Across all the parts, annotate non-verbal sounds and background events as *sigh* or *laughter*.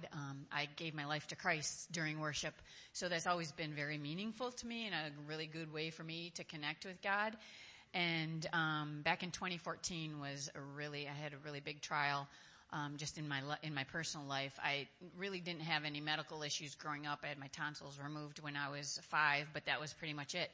God. Um, I gave my life to Christ during worship, so that's always been very meaningful to me and a really good way for me to connect with God. And um, back in 2014 was a really I had a really big trial. Um, just in my in my personal life, I really didn't have any medical issues growing up. I had my tonsils removed when I was five, but that was pretty much it.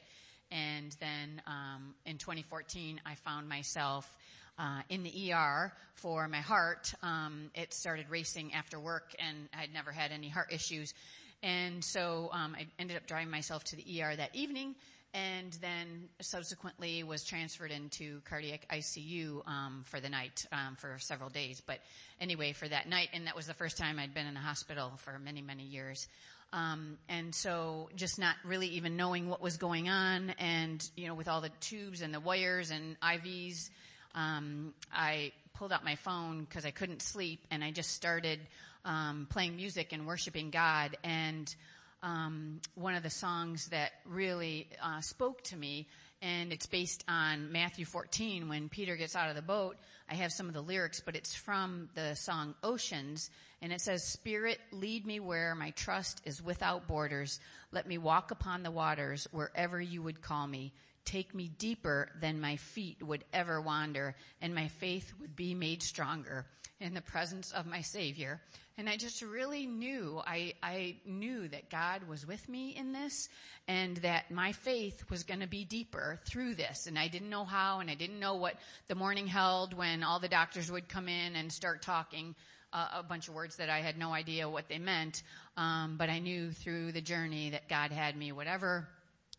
And then um, in 2014, I found myself uh, in the ER for my heart. Um, it started racing after work, and I'd never had any heart issues. And so um, I ended up driving myself to the ER that evening, and then subsequently was transferred into cardiac ICU um, for the night um, for several days. But anyway, for that night, and that was the first time I'd been in the hospital for many, many years. Um, and so just not really even knowing what was going on and, you know, with all the tubes and the wires and IVs um, I pulled out my phone because I couldn't sleep, and I just started um, playing music and worshiping God. And um, one of the songs that really uh, spoke to me, and it's based on Matthew 14 when Peter gets out of the boat. I have some of the lyrics, but it's from the song Oceans, and it says, Spirit, lead me where my trust is without borders. Let me walk upon the waters wherever you would call me take me deeper than my feet would ever wander, and my faith would be made stronger in the presence of my Savior. And I just really knew, I, I knew that God was with me in this and that my faith was going to be deeper through this. And I didn't know how and I didn't know what the morning held when all the doctors would come in and start talking uh, a bunch of words that I had no idea what they meant. Um, but I knew through the journey that God had me, whatever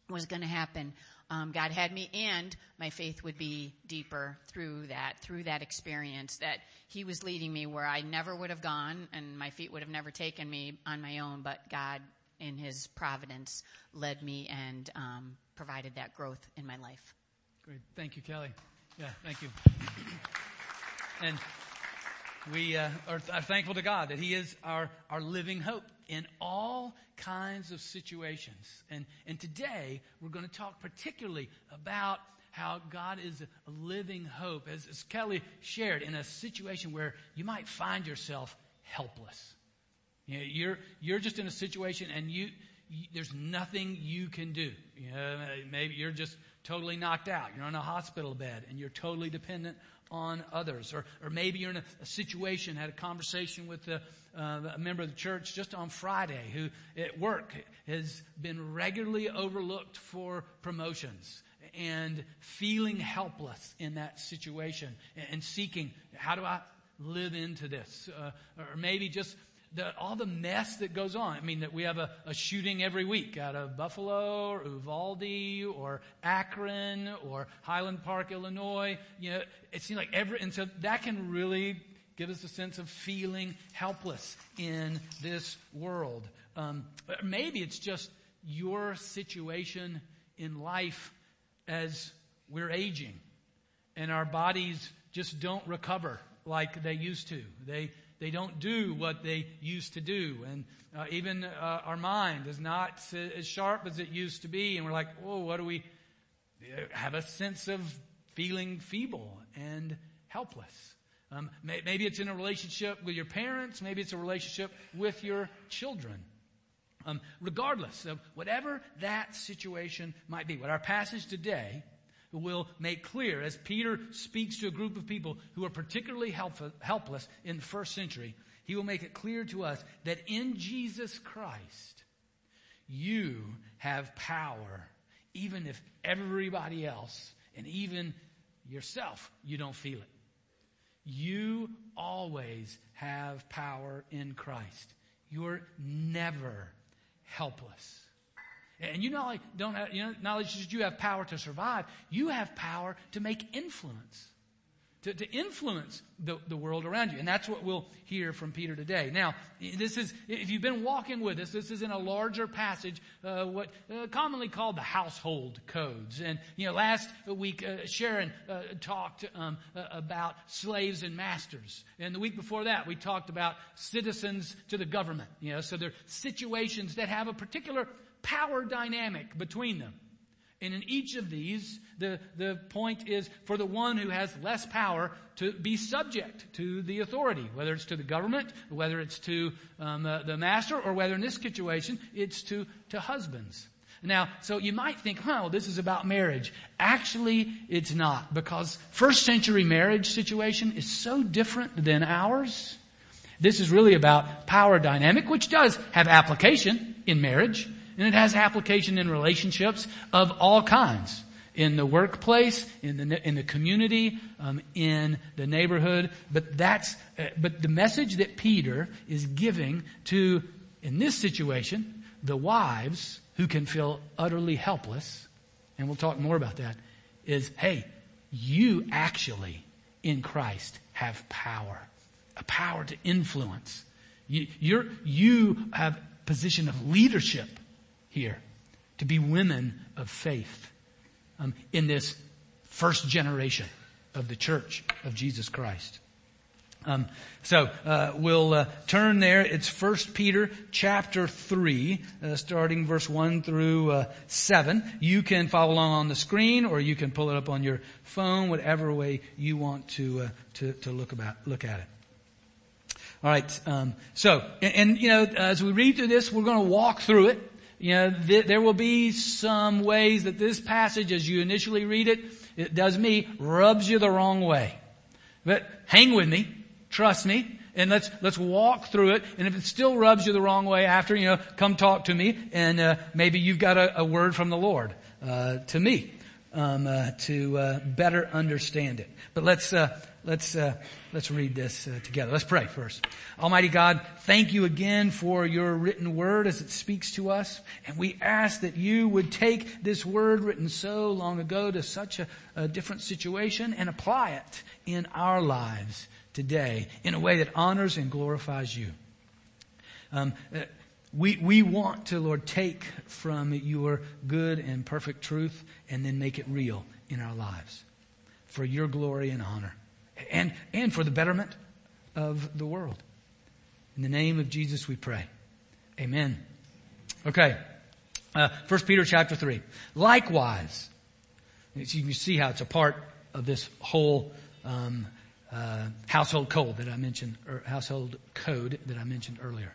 was going to happen um, God had me, and my faith would be deeper through that, through that experience. That He was leading me where I never would have gone, and my feet would have never taken me on my own. But God, in His providence, led me and um, provided that growth in my life. Great, thank you, Kelly. Yeah, thank you. *clears throat* And we uh, are, are thankful to God that He is our, our living hope in all kinds of situations. And, and today we're going to talk particularly about how God is a living hope, as, as Kelly shared, in a situation where you might find yourself helpless. You know, you're, you're just in a situation and you, you, there's nothing you can do. You know, maybe you're just totally knocked out. You're on a hospital bed and you're totally dependent on others. Or, or maybe you're in a, a situation, had a conversation with a, uh, a member of the church just on Friday who at work has been regularly overlooked for promotions and feeling helpless in that situation and, and seeking, how do I live into this? Uh, or maybe just the, all the mess that goes on. I mean, that we have a, a, shooting every week out of Buffalo or Uvalde or Akron or Highland Park, Illinois. You know, it seems like every, and so that can really give us a sense of feeling helpless in this world. Um, maybe it's just your situation in life as we're aging and our bodies just don't recover like they used to. They, they don't do what they used to do. And uh, even uh, our mind is not as sharp as it used to be. And we're like, oh, what do we have a sense of feeling feeble and helpless? Um, may, maybe it's in a relationship with your parents. Maybe it's a relationship with your children. Um, regardless of whatever that situation might be, what our passage today will make clear as Peter speaks to a group of people who are particularly helpless in the first century, he will make it clear to us that in Jesus Christ, you have power, even if everybody else and even yourself, you don't feel it. You always have power in Christ. You're never helpless. And you not only don't have, you know, not only just you have power to survive, you have power to make influence. To, to influence the, the world around you. And that's what we'll hear from Peter today. Now, this is, if you've been walking with us, this is in a larger passage, uh, what uh, commonly called the household codes. And, you know, last week, uh, Sharon uh, talked um, uh, about slaves and masters. And the week before that, we talked about citizens to the government. You know, so they're situations that have a particular power dynamic between them. And in each of these, the, the point is for the one who has less power to be subject to the authority, whether it's to the government, whether it's to um, the, the master, or whether in this situation it's to, to husbands. Now, so you might think, huh, well, this is about marriage. Actually, it's not, because first century marriage situation is so different than ours. This is really about power dynamic, which does have application in marriage, and it has application in relationships of all kinds. In the workplace, in the, in the community, um, in the neighborhood. But that's, uh, but the message that Peter is giving to, in this situation, the wives who can feel utterly helpless, and we'll talk more about that, is, hey, you actually in Christ have power. A power to influence. You, you're, you have position of leadership here to be women of faith um, in this first generation of the church of Jesus Christ. Um, so uh, we'll uh, turn there. It's First Peter chapter three, uh, starting verse one through uh, seven. You can follow along on the screen, or you can pull it up on your phone, whatever way you want to uh, to, to look about look at it. All right. Um, so, and, and, you know, as we read through this, we're going to walk through it. You know, th- there will be some ways that this passage, as you initially read it, it does me, rubs you the wrong way. But hang with me, trust me, and let's let's walk through it. And if it still rubs you the wrong way after, you know, come talk to me, and uh, maybe you've got a, a, word from the Lord uh, to me um, uh, to uh, better understand it. But let's uh, let's uh, let's read this uh, together. Let's pray first. Almighty God, thank you again for your written word as it speaks to us, and we ask that you would take this word written so long ago to such a, a different situation and apply it in our lives today in a way that honors and glorifies you. Um, uh, we, we want to, Lord, take from your good and perfect truth and then make it real in our lives for your glory and honor and, and for the betterment of the world. In the name of Jesus we pray. Amen. Okay. Uh, 1 Peter chapter 3. Likewise, you can see how it's a part of this whole um, uh, household code that I mentioned, or household code that I mentioned earlier.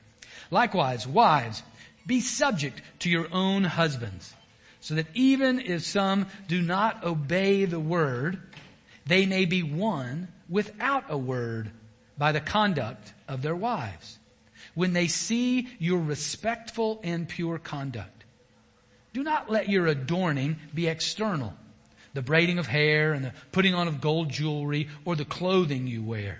Likewise, wives, be subject to your own husbands, so that even if some do not obey the word, they may be won without a word by the conduct of their wives. When they see your respectful and pure conduct, do not let your adorning be external, the braiding of hair and the putting on of gold jewelry or the clothing you wear.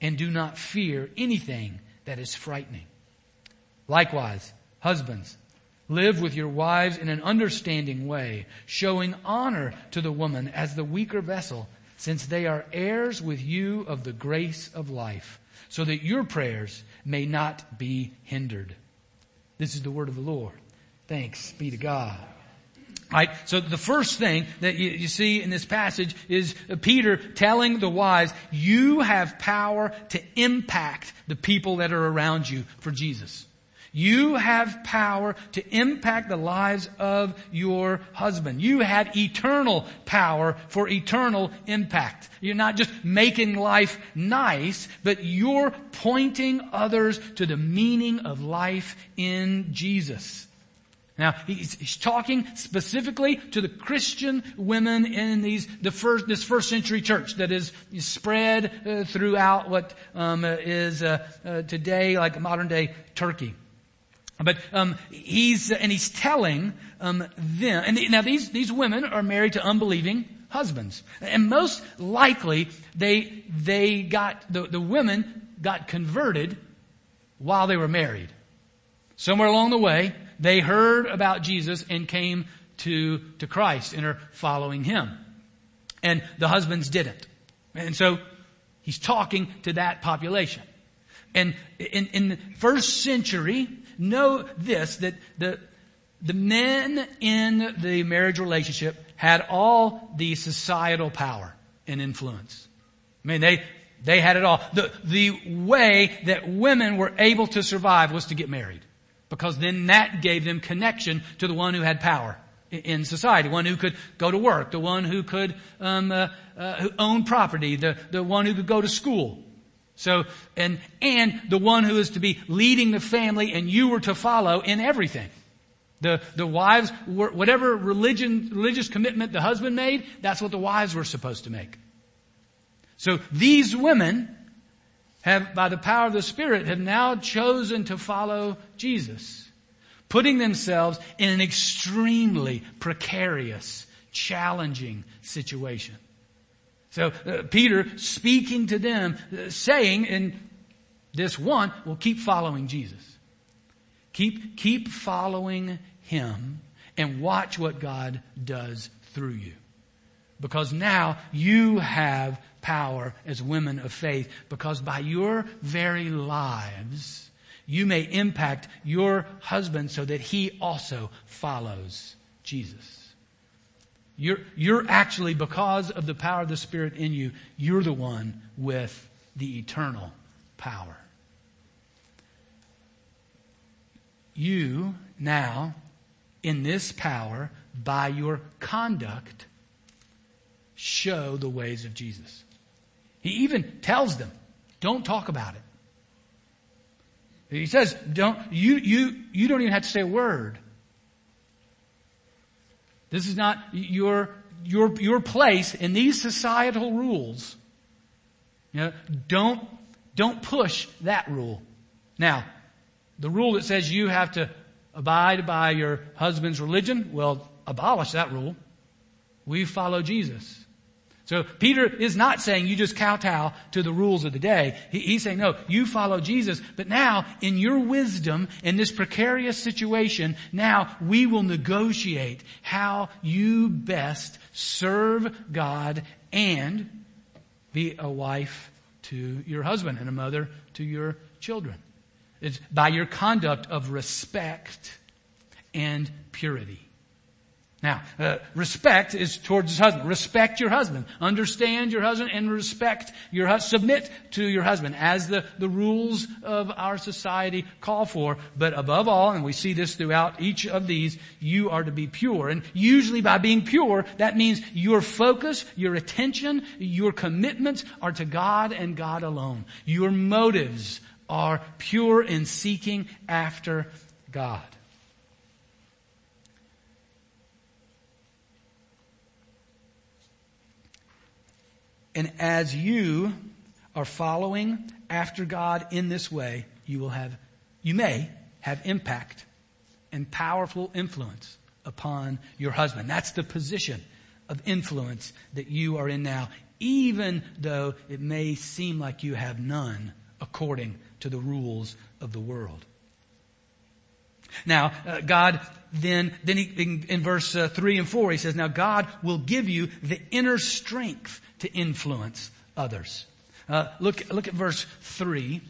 and do not fear anything that is frightening. Likewise, husbands, live with your wives in an understanding way, showing honor to the woman as the weaker vessel since they are heirs with you of the grace of life, so that your prayers may not be hindered. This is the word of the Lord. Thanks be to God. Right? So the first thing that you, you, see in this passage is Peter telling the wives, you have power to impact the people that are around you for Jesus. You have power to impact the lives of your husband. You have eternal power for eternal impact. You're not just making life nice, but you're pointing others to the meaning of life in Jesus. Now, he's, he's, talking specifically to the Christian women in these, the first, this first century church that is spread uh, throughout what um, is uh, uh, today like modern day Turkey. But um, he's and he's telling um, them. And now these these women are married to unbelieving husbands, and most likely they they got the the women got converted while they were married. Somewhere along the way, they heard about Jesus and came to, to Christ and are following Him. And the husbands didn't. And so he's talking to that population. And in, in the first century, know this, that the, the men in the marriage relationship had all the societal power and influence. I mean, they, they had it all. The, the way that women were able to survive was to get married. Because then that gave them connection to the one who had power in society, one who could go to work, the one who could um, uh, uh, own property, the, the one who could go to school. So, and, and the one who is to be leading the family and you were to follow in everything. The, the wives were, whatever religion, religious commitment the husband made, that's what the wives were supposed to make. So these women have, by the power of the Spirit, have now chosen to follow Jesus, putting themselves in an extremely precarious, challenging situation. So uh, Peter speaking to them, uh, saying in this one, well, keep following Jesus. Keep, keep following him and watch what God does through you. Because now you have power as women of faith because by your very lives, you may impact your husband so that he also follows Jesus. You're, you're actually, because of the power of the Spirit in you, you're the one with the eternal power. You now, in this power, by your conduct, show the ways of Jesus. He even tells them, don't talk about it. He says, don't, you, you, you don't even have to say a word. This is not your, your, your place in these societal rules. You know, don't, don't push that rule. Now, the rule that says you have to abide by your husband's religion, well, abolish that rule. We follow Jesus. So Peter is not saying you just kowtow to the rules of the day. He, he's saying, no, you follow Jesus. But now, in your wisdom, in this precarious situation, now we will negotiate how you best serve God and be a wife to your husband and a mother to your children. It's by your conduct of respect and purity. Now, uh, respect is towards his husband. Respect your husband. Understand your husband and respect your husband. Submit to your husband as the, the rules of our society call for. But above all, and we see this throughout each of these, you are to be pure. And usually by being pure, that means your focus, your attention, your commitments are to God and God alone. Your motives are pure in seeking after God. And as you are following after God in this way, you will have, you may have impact and powerful influence upon your husband. That's the position of influence that you are in now, even though it may seem like you have none according to the rules of the world. Now, uh, God then, then he, in, in verse uh, 3 and 4, he says, Now God will give you the inner strength to influence others. Uh, look, look at verse 3.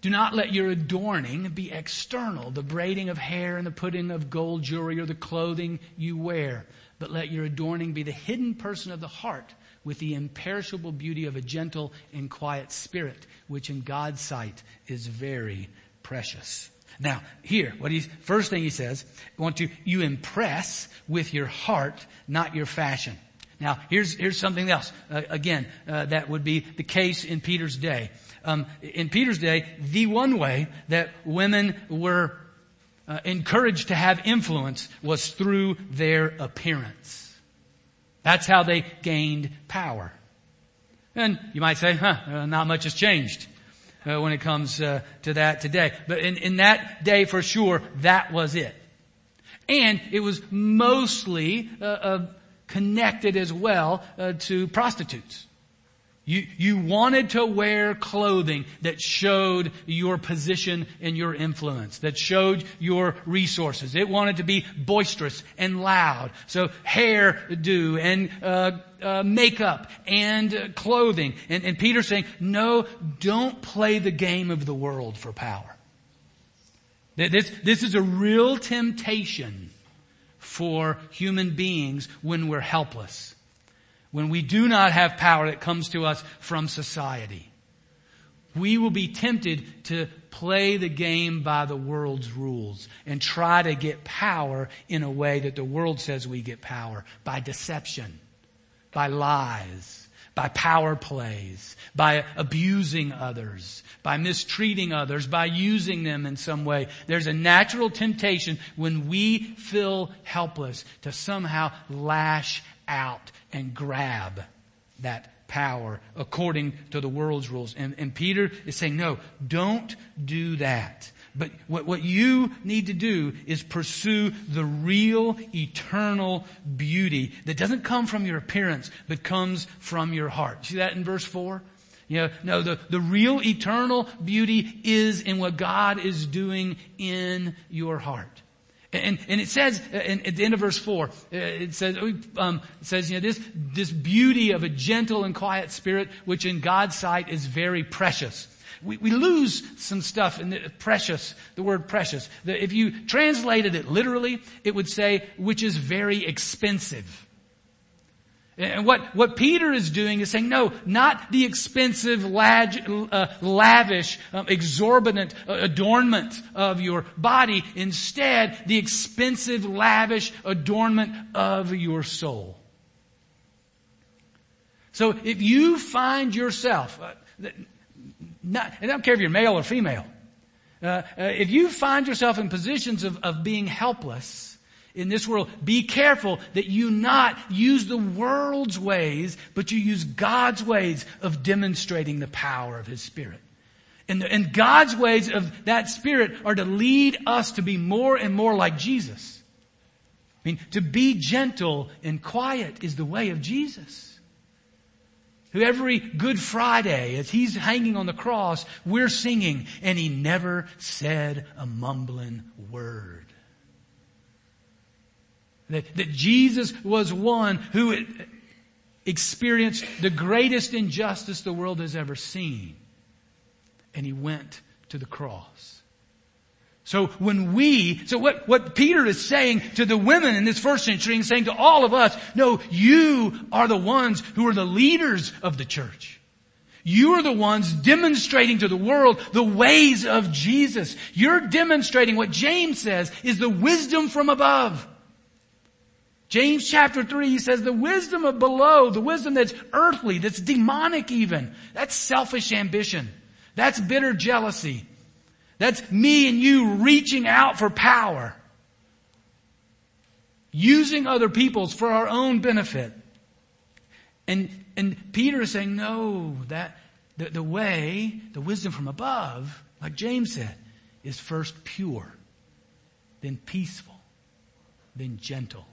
Do not let your adorning be external, the braiding of hair and the putting of gold jewelry or the clothing you wear, but let your adorning be the hidden person of the heart with the imperishable beauty of a gentle and quiet spirit, which in God's sight is very precious. Now, here, what he's, first thing he says, want to, you impress with your heart, not your fashion. Now, here's, here's something else. Uh, again, uh, that would be the case in Peter's day. Um, in Peter's day, the one way that women were uh, encouraged to have influence was through their appearance. That's how they gained power. And you might say, huh, uh, not much has changed. Uh, when it comes uh, to that today. But in, in that day for sure, that was it. And it was mostly uh, connected as well uh, to prostitutes. You, you wanted to wear clothing that showed your position and your influence, that showed your resources. It wanted to be boisterous and loud. So hair do and uh, uh, makeup and uh, clothing. And, and Peter's saying, no, don't play the game of the world for power. This, this is a real temptation for human beings when we're helpless when we do not have power that comes to us from society. We will be tempted to play the game by the world's rules and try to get power in a way that the world says we get power by deception, by lies, by power plays, by abusing others, by mistreating others, by using them in some way. There's a natural temptation when we feel helpless to somehow lash out and grab that power according to the world's rules. And, and Peter is saying, no, don't do that. But what, what you need to do is pursue the real eternal beauty that doesn't come from your appearance, but comes from your heart. See that in verse 4? You know, no, the, the real eternal beauty is in what God is doing in your heart. And, and it says uh, in, at the end of verse four, uh, it says, um, it says, you know, this, this beauty of a gentle and quiet spirit, which in God's sight is very precious. We, we lose some stuff in the precious, the word precious. The, if you translated it literally, it would say, which is very expensive. And what, what Peter is doing is saying, no, not the expensive, uh, lavish, um, exorbitant uh, adornment of your body. Instead, the expensive, lavish adornment of your soul. So if you find yourself, uh, not, I don't care if you're male or female, uh, uh, if you find yourself in positions of, of being helpless, in this world. Be careful that you not use the world's ways, but you use God's ways of demonstrating the power of His Spirit. And, the, and God's ways of that Spirit are to lead us to be more and more like Jesus. I mean, to be gentle and quiet is the way of Jesus. Who every Good Friday, as He's hanging on the cross, we're singing, and He never said a mumbling word. That, that Jesus was one who experienced the greatest injustice the world has ever seen. And he went to the cross. So when we, so what, what Peter is saying to the women in this first century and saying to all of us, no, you are the ones who are the leaders of the church. You are the ones demonstrating to the world the ways of Jesus. You're demonstrating what James says is the wisdom from above. James chapter 3, he says the wisdom of below, the wisdom that's earthly, that's demonic even, that's selfish ambition. That's bitter jealousy. That's me and you reaching out for power. Using other people's for our own benefit. And, and Peter is saying, no, that, the, the way, the wisdom from above, like James said, is first pure, then peaceful, then gentle,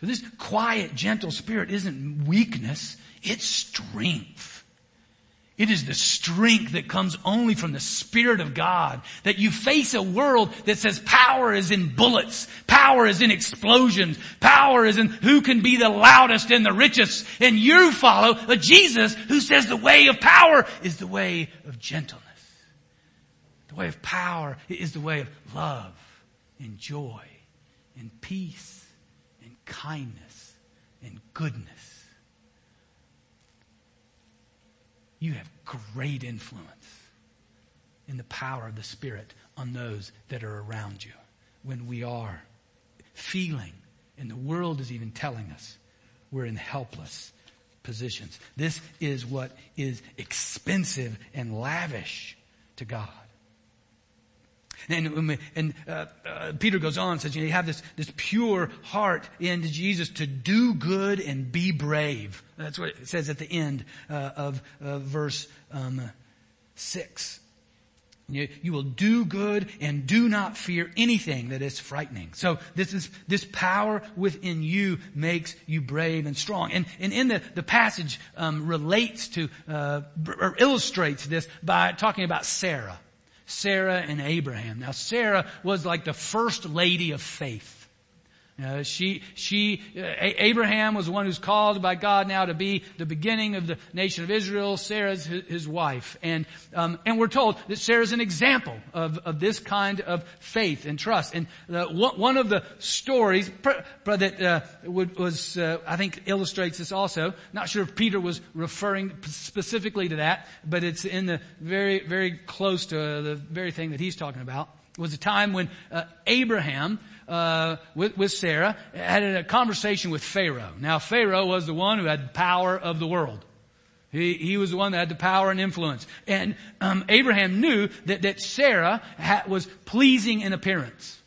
so this quiet, gentle spirit isn't weakness, it's strength. It is the strength that comes only from the Spirit of God. That you face a world that says power is in bullets, power is in explosions, power is in who can be the loudest and the richest. And you follow a Jesus who says the way of power is the way of gentleness. The way of power is the way of love and joy and peace kindness and goodness. You have great influence in the power of the Spirit on those that are around you when we are feeling, and the world is even telling us, we're in helpless positions. This is what is expensive and lavish to God. And, and uh, uh, Peter goes on and says, you, know, you have this, this pure heart in Jesus to do good and be brave. That's what it says at the end uh, of verse um, 6. You, you, will do good and do not fear anything that is frightening. So this is, this power within you makes you brave and strong. And, and in the, the passage, um, relates to, uh, or illustrates this by talking about Sarah. Sarah and Abraham. Now Sarah was like the first lady of faith. Uh, she, she, uh, Abraham was one who's called by God now to be the beginning of the nation of Israel. Sarah's his, his wife, and um, and we're told that Sarah's an example of of this kind of faith and trust. And uh, one of the stories that uh, was, uh, I think, illustrates this also. Not sure if Peter was referring specifically to that, but it's in the very very close to the very thing that he's talking about. It was a time when Abraham uh, with, with Sarah, had a conversation with Pharaoh. Now Pharaoh was the one who had the power of the world. He, he was the one that had the power and influence. And um, Abraham knew that, that Sarah ha- was pleasing in appearance.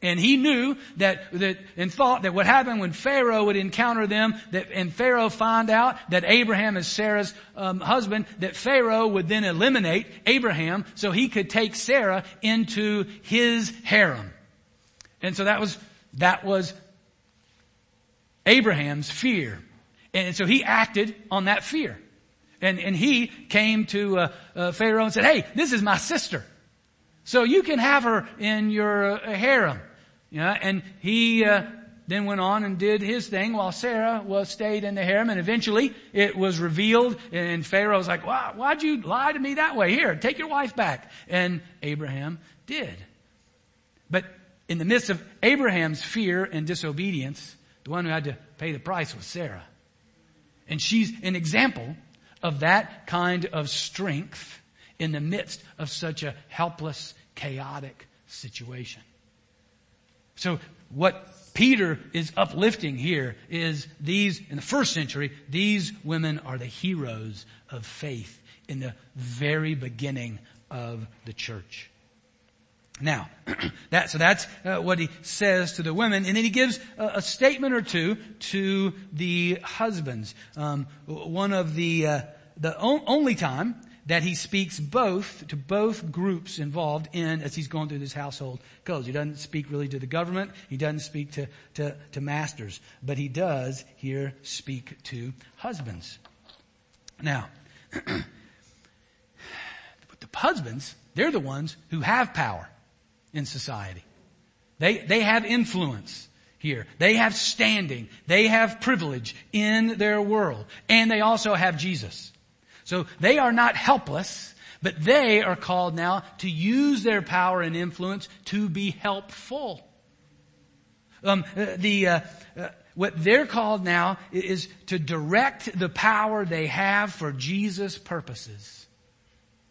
And he knew that, that, and thought that what happened when Pharaoh would encounter them, that, and Pharaoh find out that Abraham is Sarah's um, husband, that Pharaoh would then eliminate Abraham so he could take Sarah into his harem. And so that was, that was Abraham's fear. And so he acted on that fear. And, and he came to uh, uh, Pharaoh and said, hey, this is my sister. So you can have her in your uh, harem. Yeah, and he uh, then went on and did his thing while Sarah was stayed in the harem. And eventually it was revealed and Pharaoh was like, Why, why'd you lie to me that way? Here, take your wife back. And Abraham did. But in the midst of Abraham's fear and disobedience, the one who had to pay the price was Sarah. And she's an example of that kind of strength in the midst of such a helpless, chaotic situation. So what Peter is uplifting here is these, in the first century, these women are the heroes of faith in the very beginning of the church. Now, *clears throat* that, so that's uh, what he says to the women, and then he gives a, a statement or two to the husbands. Um, one of the uh, the only time that he speaks both to both groups involved in as he's going through this household codes. He doesn't speak really to the government. He doesn't speak to, to, to masters, but he does here speak to husbands. Now, *clears throat* the husbands, they're the ones who have power in society. They, they have influence here. They have standing. They have privilege in their world. And they also have Jesus. So they are not helpless, but they are called now to use their power and influence to be helpful. Um, uh, the, uh, uh, what they're called now is to direct the power they have for Jesus' purposes.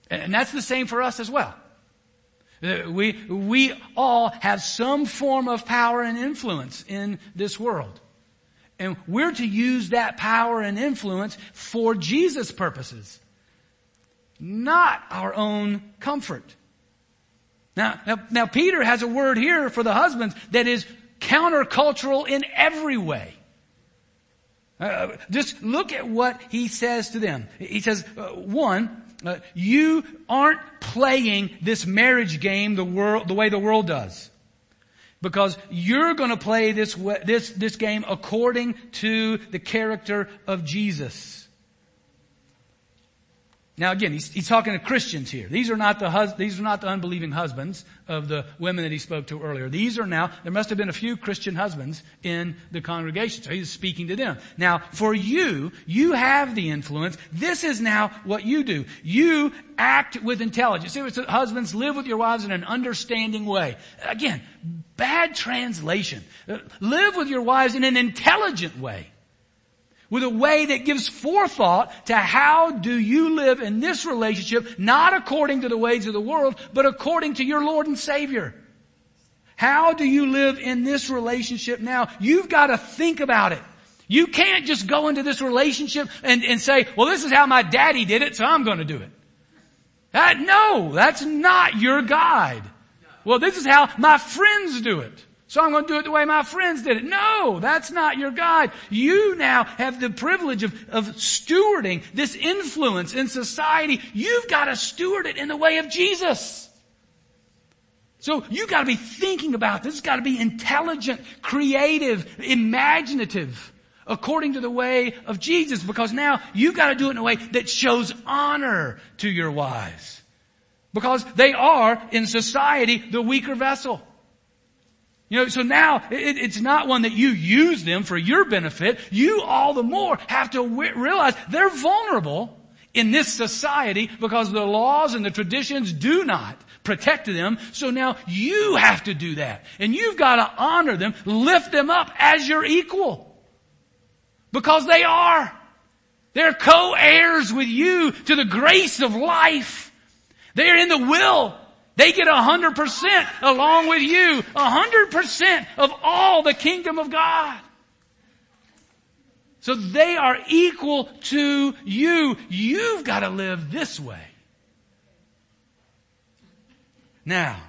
And that's the same for us as well. We, we all have some form of power and influence in this world. And we're to use that power and influence for Jesus' purposes, not our own comfort. Now, now, now Peter has a word here for the husbands that is countercultural in every way. Uh, just look at what he says to them. He says, uh, one, uh, you aren't playing this marriage game the world, the way the world does. Because you're gonna play this, this, this game according to the character of Jesus. Now again, he's, he's talking to Christians here. These are not the hus- these are not the unbelieving husbands of the women that he spoke to earlier. These are now, there must have been a few Christian husbands in the congregation. So he's speaking to them. Now, for you, you have the influence. This is now what you do. You act with intelligence. See, husbands, live with your wives in an understanding way. Again, bad translation. Live with your wives in an intelligent way with a way that gives forethought to how do you live in this relationship, not according to the ways of the world, but according to your Lord and Savior. How do you live in this relationship now? You've got to think about it. You can't just go into this relationship and, and say, well, this is how my daddy did it, so I'm going to do it. That, no, that's not your guide. Well, this is how my friends do it. So I'm going to do it the way my friends did it. No, that's not your guide. You now have the privilege of, of stewarding this influence in society. You've got to steward it in the way of Jesus. So you've got to be thinking about this. It's got to be intelligent, creative, imaginative, according to the way of Jesus, because now you've got to do it in a way that shows honor to your wives. Because they are, in society, the weaker vessel. You know, so now it, it's not one that you use them for your benefit. You all the more have to w- realize they're vulnerable in this society because the laws and the traditions do not protect them. So now you have to do that. And you've got to honor them, lift them up as your equal. Because they are. They're co-heirs with you to the grace of life. They're in the will they get a hundred percent along with you, a hundred percent of all the kingdom of God. So they are equal to you. You've got to live this way. Now,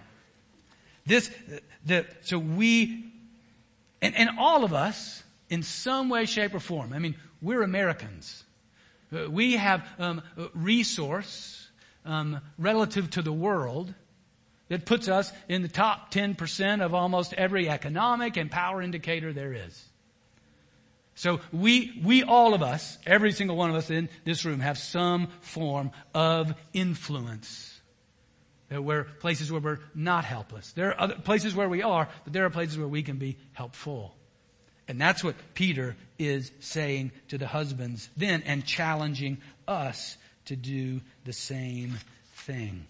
this, the, so we, and, and all of us, in some way, shape, or form, I mean, we're Americans. Uh, we have um, resource um, relative to the world that puts us in the top 10% of almost every economic and power indicator there is. So we, we all of us, every single one of us in this room have some form of influence. There are places where we're not helpless. There are other places where we are, but there are places where we can be helpful. And that's what Peter is saying to the husbands then and challenging us to do the same thing.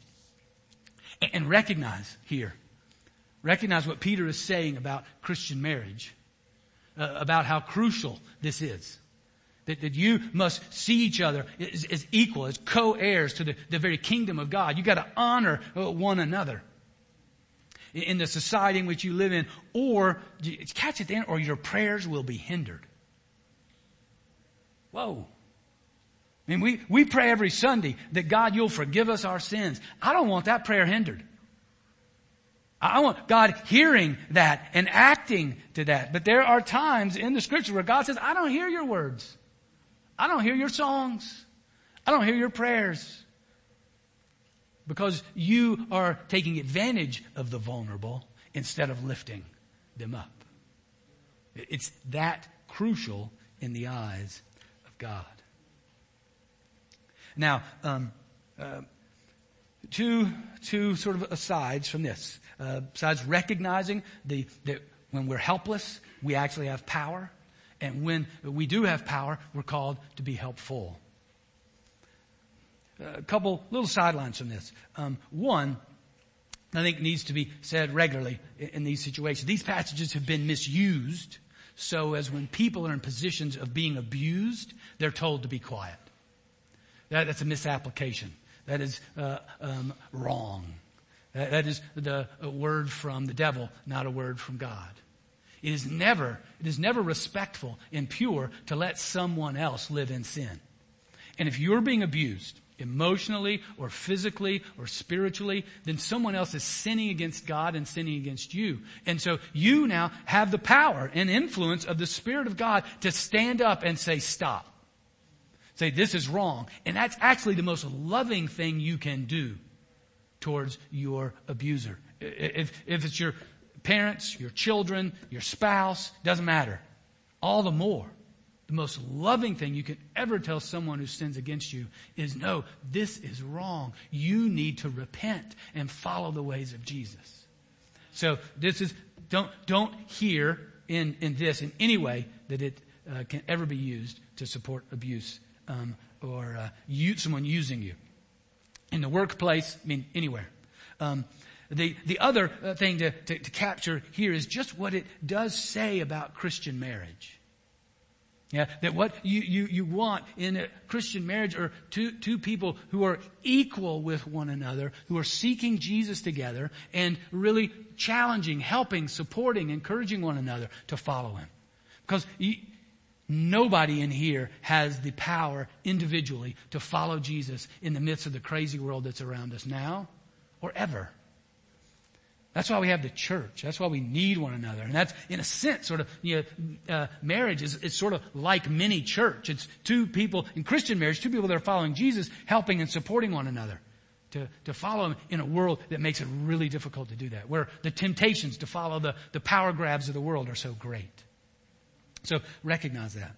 And recognize here, recognize what Peter is saying about Christian marriage, uh, about how crucial this is. That, that you must see each other as, as equal, as co-heirs to the, the very kingdom of God. You gotta honor uh, one another in the society in which you live in, or catch it then, or your prayers will be hindered. Whoa. I mean, we, we pray every Sunday that God, you'll forgive us our sins. I don't want that prayer hindered. I want God hearing that and acting to that. But there are times in the scripture where God says, I don't hear your words. I don't hear your songs. I don't hear your prayers. Because you are taking advantage of the vulnerable instead of lifting them up. It's that crucial in the eyes of God. Now, um, uh, two, two sort of asides from this. Uh, besides recognizing the, that when we're helpless, we actually have power. And when we do have power, we're called to be helpful. A couple little sidelines from this. Um, one, I think needs to be said regularly in, in these situations. These passages have been misused so as when people are in positions of being abused, they're told to be quiet. That, that's a misapplication. That is uh, um, wrong. That, that is the word from the devil, not a word from God. It is never, it is never respectful and pure to let someone else live in sin. And if you're being abused, emotionally or physically or spiritually, then someone else is sinning against God and sinning against you. And so you now have the power and influence of the Spirit of God to stand up and say, stop. Say, this is wrong. And that's actually the most loving thing you can do towards your abuser. If, if it's your parents, your children, your spouse, doesn't matter. All the more. The most loving thing you can ever tell someone who sins against you is no, this is wrong. You need to repent and follow the ways of Jesus. So this is, don't, don't hear in, in this in any way that it uh, can ever be used to support abuse um, or uh, you, someone using you. In the workplace, I mean, anywhere. Um, the, the other uh, thing to, to, to capture here is just what it does say about Christian marriage. Yeah, that what you, you, you want in a Christian marriage are two, two people who are equal with one another, who are seeking Jesus together and really challenging, helping, supporting, encouraging one another to follow Him. Because Nobody in here has the power individually to follow Jesus in the midst of the crazy world that's around us now or ever. That's why we have the church. That's why we need one another. And that's, in a sense, sort of, you know, uh, marriage is, is sort of like mini church. It's two people, in Christian marriage, two people that are following Jesus, helping and supporting one another. To, to follow him in a world that makes it really difficult to do that. Where the temptations to follow the, the power grabs of the world are so great. So recognize that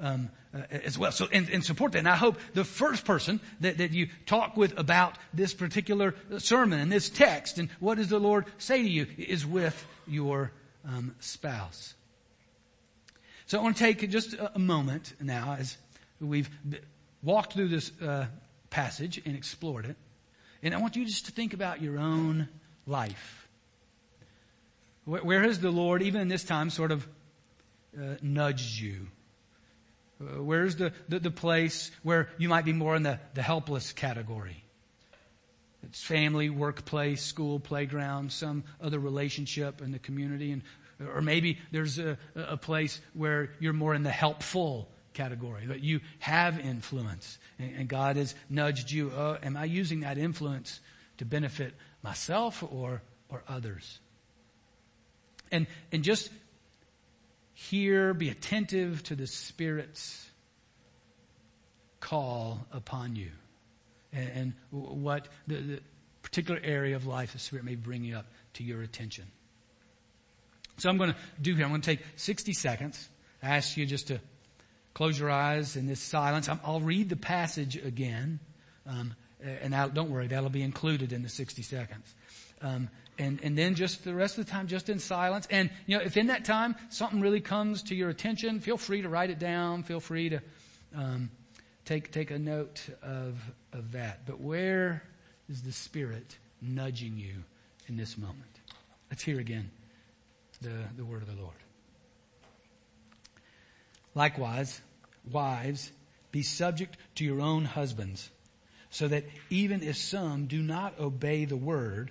um, uh, as well. So, and, and, support that. And I hope the first person that, that you talk with about this particular sermon and this text and what does the Lord say to you is with your um, spouse. So I want to take just a moment now as we've walked through this uh, passage and explored it. And I want you just to think about your own life. Where, where has the Lord, even in this time, sort of uh, nudged you? Uh, where's the, the, the, place where you might be more in the, the helpless category? It's family, workplace, school, playground, some other relationship in the community. And, or maybe there's a, a place where you're more in the helpful category, that you have influence. And, and God has nudged you. Uh, am I using that influence to benefit myself or, or others? And, and just hear, be attentive to the Spirit's call upon you and, and what the, the, particular area of life the Spirit may bring you up to your attention. So I'm going to do here, I'm going to take 60 seconds. I ask you just to close your eyes in this silence. i will read the passage again. Um, and don't worry, that'll be included in the 60 seconds. Um, and, and then just the rest of the time just in silence. And, you know, if in that time something really comes to your attention, feel free to write it down. Feel free to um, take, take a note of, of that. But where is the Spirit nudging you in this moment? Let's hear again the, the word of the Lord. Likewise, wives, be subject to your own husbands, so that even if some do not obey the word,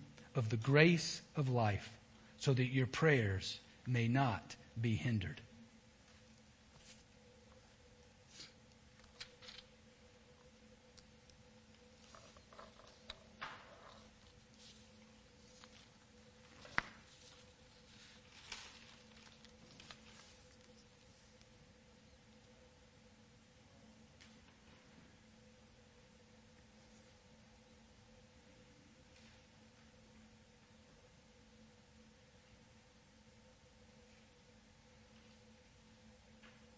of the grace of life so that your prayers may not be hindered.